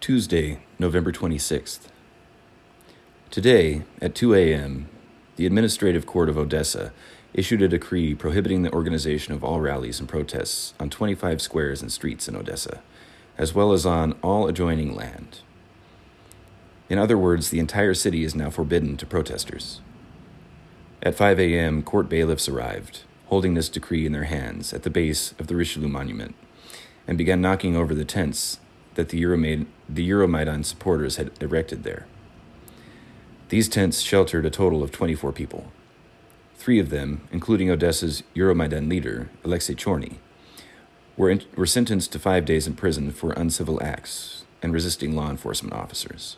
Tuesday, November 26th. Today, at 2 a.m., the Administrative Court of Odessa issued a decree prohibiting the organization of all rallies and protests on 25 squares and streets in Odessa, as well as on all adjoining land. In other words, the entire city is now forbidden to protesters. At 5 a.m., court bailiffs arrived, holding this decree in their hands at the base of the Richelieu Monument, and began knocking over the tents that the, Euromaid, the Euromaidan supporters had erected there. These tents sheltered a total of 24 people. Three of them, including Odessa's Euromaidan leader, Alexei Chorny, were, in, were sentenced to five days in prison for uncivil acts and resisting law enforcement officers.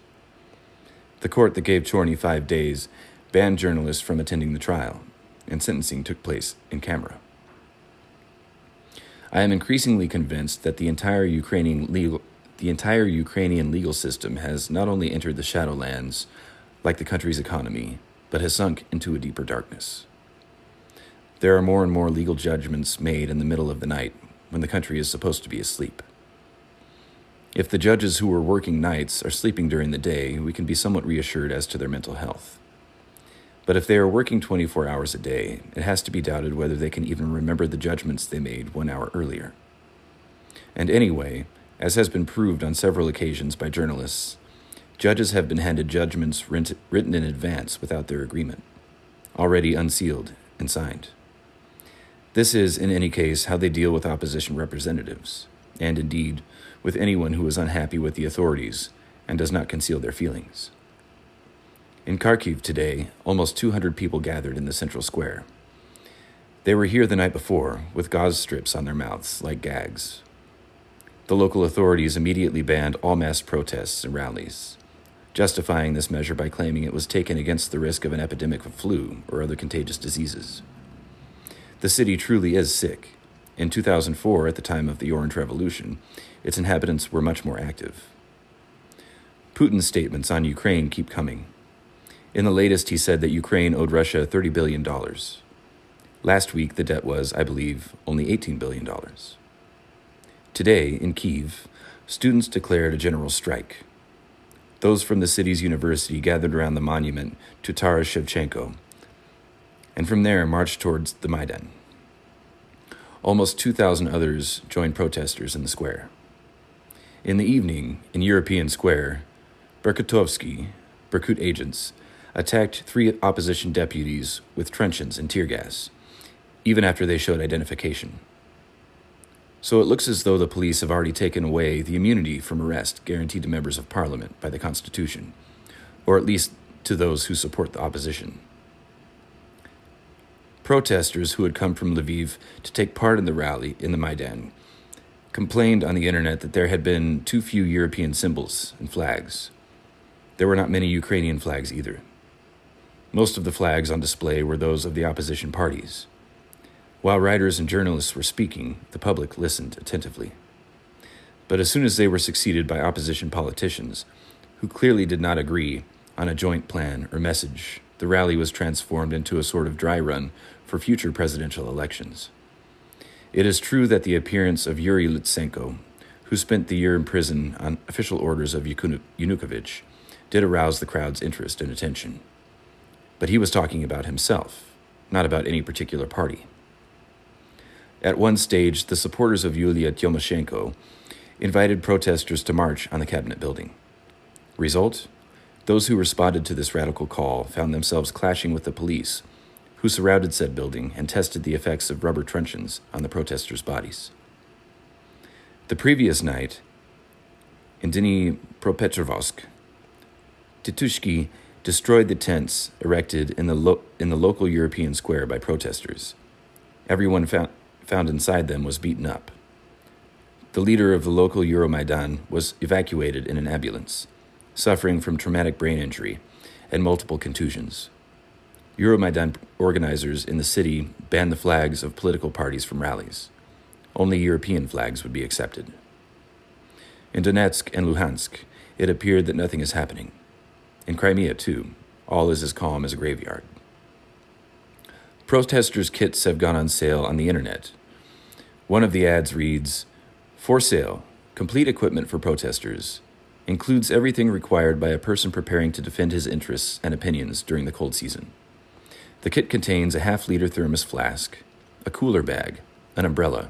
The court that gave Chorny five days banned journalists from attending the trial, and sentencing took place in camera. I am increasingly convinced that the entire Ukrainian legal, the entire Ukrainian legal system has not only entered the shadowlands, like the country's economy, but has sunk into a deeper darkness. There are more and more legal judgments made in the middle of the night when the country is supposed to be asleep. If the judges who are working nights are sleeping during the day, we can be somewhat reassured as to their mental health. But if they are working 24 hours a day, it has to be doubted whether they can even remember the judgments they made one hour earlier. And anyway, as has been proved on several occasions by journalists, judges have been handed judgments written in advance without their agreement, already unsealed and signed. This is, in any case, how they deal with opposition representatives, and indeed, with anyone who is unhappy with the authorities and does not conceal their feelings. In Kharkiv today, almost 200 people gathered in the central square. They were here the night before, with gauze strips on their mouths, like gags. The local authorities immediately banned all mass protests and rallies, justifying this measure by claiming it was taken against the risk of an epidemic of flu or other contagious diseases. The city truly is sick. In 2004, at the time of the Orange Revolution, its inhabitants were much more active. Putin's statements on Ukraine keep coming. In the latest, he said that Ukraine owed Russia $30 billion. Last week, the debt was, I believe, only $18 billion. Today, in Kiev, students declared a general strike. Those from the city's university gathered around the monument to Taras Shevchenko, and from there marched towards the Maidan. Almost 2,000 others joined protesters in the square. In the evening, in European Square, Berkutovsky, Berkut agents, attacked three opposition deputies with truncheons and tear gas, even after they showed identification. So it looks as though the police have already taken away the immunity from arrest guaranteed to members of parliament by the Constitution, or at least to those who support the opposition. Protesters who had come from Lviv to take part in the rally in the Maidan complained on the internet that there had been too few European symbols and flags. There were not many Ukrainian flags either. Most of the flags on display were those of the opposition parties. While writers and journalists were speaking, the public listened attentively. But as soon as they were succeeded by opposition politicians, who clearly did not agree on a joint plan or message, the rally was transformed into a sort of dry run for future presidential elections. It is true that the appearance of Yuri Lutsenko, who spent the year in prison on official orders of Yanukovych, did arouse the crowd's interest and attention. But he was talking about himself, not about any particular party. At one stage, the supporters of Yulia Tymoshenko invited protesters to march on the cabinet building. Result? Those who responded to this radical call found themselves clashing with the police, who surrounded said building and tested the effects of rubber truncheons on the protesters' bodies. The previous night, in Dnipropetrovsk, Titushky destroyed the tents erected in the, lo- in the local European square by protesters. Everyone found, found inside them was beaten up. The leader of the local Euromaidan was evacuated in an ambulance, suffering from traumatic brain injury and multiple contusions. Euromaidan organizers in the city banned the flags of political parties from rallies. Only European flags would be accepted. In Donetsk and Luhansk, it appeared that nothing is happening. In Crimea, too, all is as calm as a graveyard. Protesters' kits have gone on sale on the internet. One of the ads reads For sale, complete equipment for protesters, includes everything required by a person preparing to defend his interests and opinions during the cold season. The kit contains a half liter thermos flask, a cooler bag, an umbrella,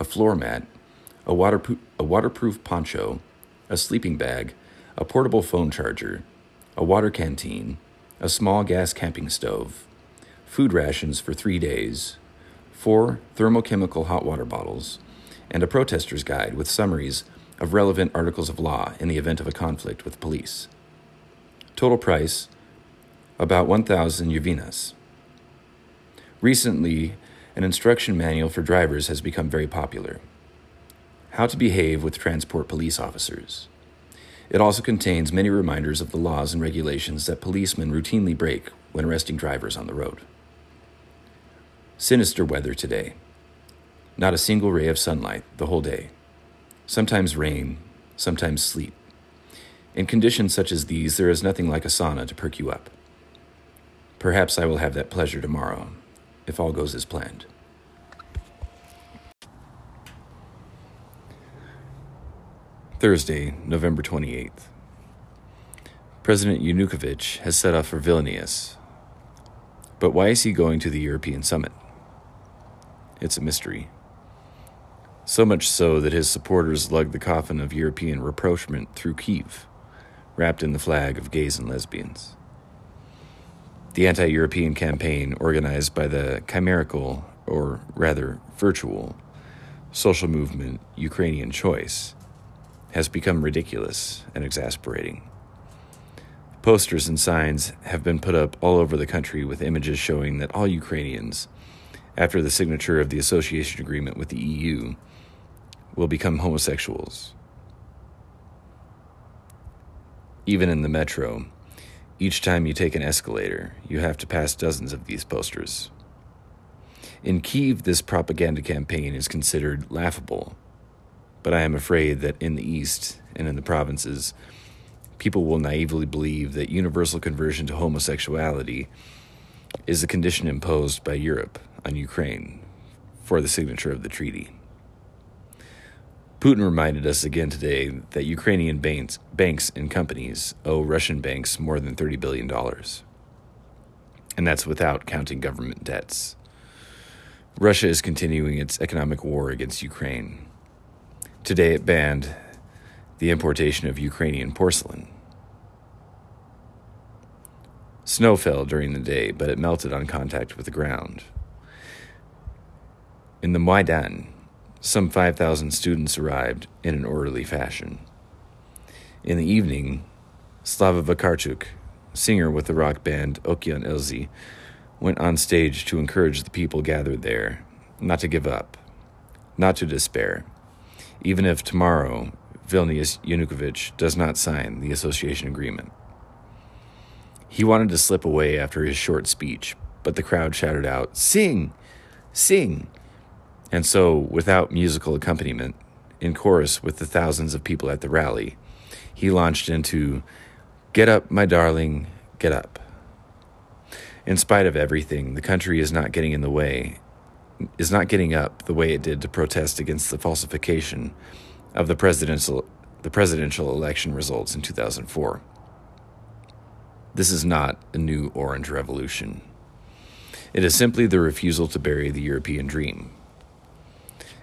a floor mat, a, waterproof, a waterproof poncho, a sleeping bag, a portable phone charger, a water canteen, a small gas camping stove, food rations for three days, four thermochemical hot water bottles, and a protester's guide with summaries of relevant articles of law in the event of a conflict with police. Total price about 1,000 hryvnias. Recently, an instruction manual for drivers has become very popular. How to behave with transport police officers. It also contains many reminders of the laws and regulations that policemen routinely break when arresting drivers on the road. Sinister weather today. Not a single ray of sunlight the whole day. Sometimes rain, sometimes sleet. In conditions such as these, there is nothing like a sauna to perk you up. Perhaps I will have that pleasure tomorrow, if all goes as planned. Thursday, November 28th. President Yanukovych has set off for Vilnius. But why is he going to the European summit? It's a mystery. So much so that his supporters lug the coffin of European rapprochement through Kiev, wrapped in the flag of gays and lesbians. The anti European campaign, organized by the chimerical, or rather virtual, social movement Ukrainian Choice, has become ridiculous and exasperating. Posters and signs have been put up all over the country with images showing that all Ukrainians, after the signature of the association agreement with the EU, will become homosexuals. Even in the metro, each time you take an escalator, you have to pass dozens of these posters. In Kiev, this propaganda campaign is considered laughable, but I am afraid that in the East and in the provinces, people will naively believe that universal conversion to homosexuality is a condition imposed by Europe on Ukraine for the signature of the treaty. Putin reminded us again today that Ukrainian banks, banks and companies owe Russian banks more than $30 billion. And that's without counting government debts. Russia is continuing its economic war against Ukraine. Today it banned the importation of Ukrainian porcelain. Snow fell during the day, but it melted on contact with the ground. In the Maidan, some 5,000 students arrived in an orderly fashion. In the evening, Slava Vakarchuk, singer with the rock band Okean Elzy, went on stage to encourage the people gathered there not to give up, not to despair, even if tomorrow Vilnius Yanukovych does not sign the association agreement. He wanted to slip away after his short speech, but the crowd shouted out, Sing! Sing! And so, without musical accompaniment, in chorus with the thousands of people at the rally, he launched into Get up, my darling, get up. In spite of everything, the country is not getting in the way, is not getting up the way it did to protest against the falsification of the presidential the presidential election results in 2004. This is not a new orange revolution. It is simply the refusal to bury the European dream.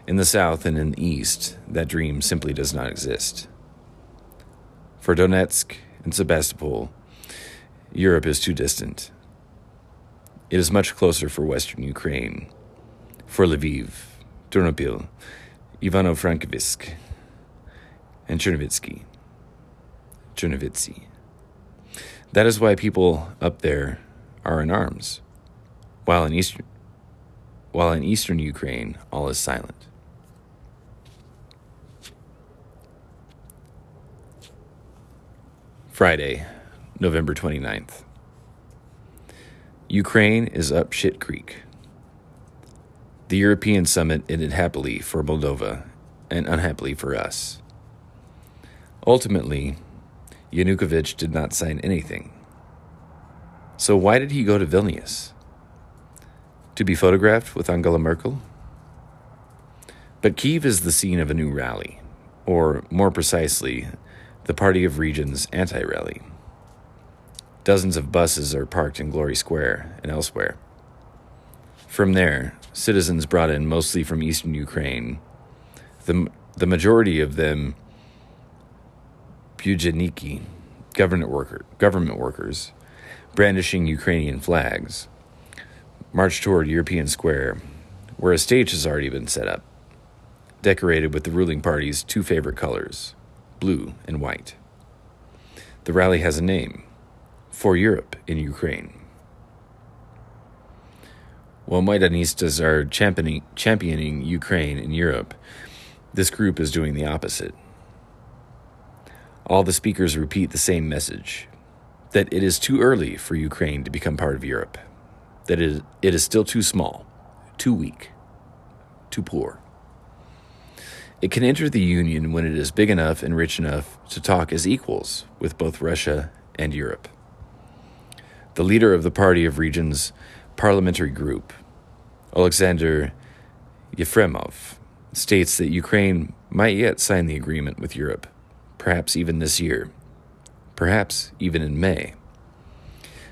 In the South and in the East, that dream simply does not exist. For Donetsk and Sebastopol, Europe is too distant. It is much closer for Western Ukraine, for Lviv, Ternopil, Ivano-Frankivsk, and Chernivtsi. Chernivtsi. That is why people up there are in arms, while in eastern, while in eastern Ukraine all is silent. Friday, November 29th. Ukraine is up shit creek. The European summit ended happily for Moldova and unhappily for us. Ultimately, Yanukovych did not sign anything. So why did he go to Vilnius? To be photographed with Angela Merkel? But Kiev is the scene of a new rally, or more precisely, the Party of Regions anti rally. Dozens of buses are parked in Glory Square and elsewhere. From there, citizens brought in mostly from eastern Ukraine, the, the majority of them Buzheniki, government, worker, government workers, brandishing Ukrainian flags, marched toward European Square, where a stage has already been set up, decorated with the ruling party's two favorite colors, blue and white. The rally has a name for Europe in Ukraine. While Maidanistas are championing, championing Ukraine in Europe, this group is doing the opposite. All the speakers repeat the same message that it is too early for Ukraine to become part of Europe, that it is still too small, too weak, too poor. It can enter the Union when it is big enough and rich enough to talk as equals with both Russia and Europe. The leader of the Party of Regions parliamentary group, Alexander Yefremov, states that Ukraine might yet sign the agreement with Europe, perhaps even this year, perhaps even in May.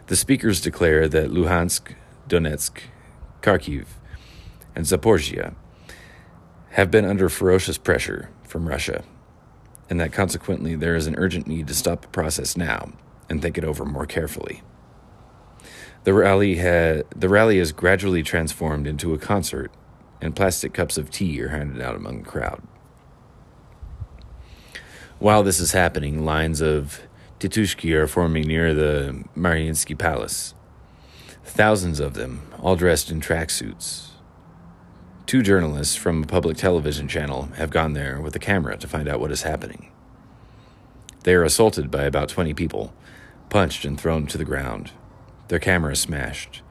The speakers declare that Luhansk, Donetsk, Kharkiv, and Zaporizhia have been under ferocious pressure from Russia, and that consequently there is an urgent need to stop the process now and think it over more carefully. The rally, had, the rally is gradually transformed into a concert, and plastic cups of tea are handed out among the crowd. While this is happening, lines of titushki are forming near the Mariinsky Palace. Thousands of them, all dressed in tracksuits. Two journalists from a public television channel have gone there with a camera to find out what is happening. They are assaulted by about 20 people, punched and thrown to the ground their cameras smashed,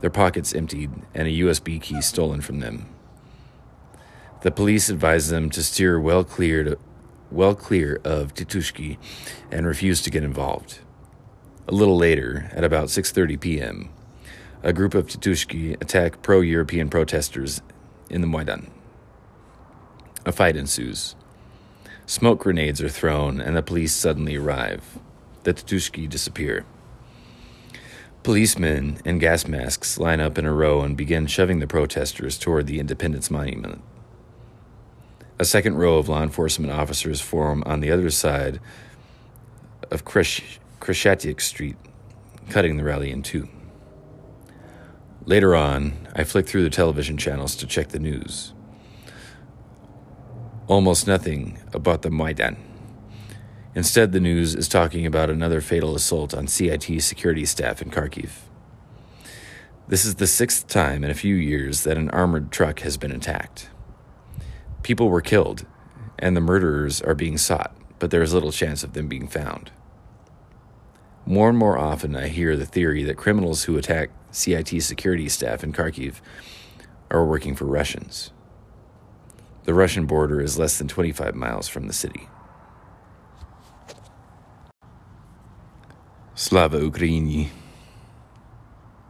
their pockets emptied, and a USB key stolen from them. The police advise them to steer well clear, well clear of Titushki and refuse to get involved. A little later, at about 6:30 p.m., a group of Titushki attack pro-European protesters in the Maidan. A fight ensues. Smoke grenades are thrown, and the police suddenly arrive. The Titushki disappear. Policemen in gas masks line up in a row and begin shoving the protesters toward the Independence Monument. A second row of law enforcement officers form on the other side of Kresh- Street, cutting the rally in two. Later on, I flick through the television channels to check the news. Almost nothing about the Maidan. Instead, the news is talking about another fatal assault on CIT security staff in Kharkiv. This is the sixth time in a few years that an armored truck has been attacked. People were killed, and the murderers are being sought, but there is little chance of them being found. More and more often, I hear the theory that criminals who attack CIT security staff in Kharkiv are working for Russians. The Russian border is less than 25 miles from the city. Slava Ukraini!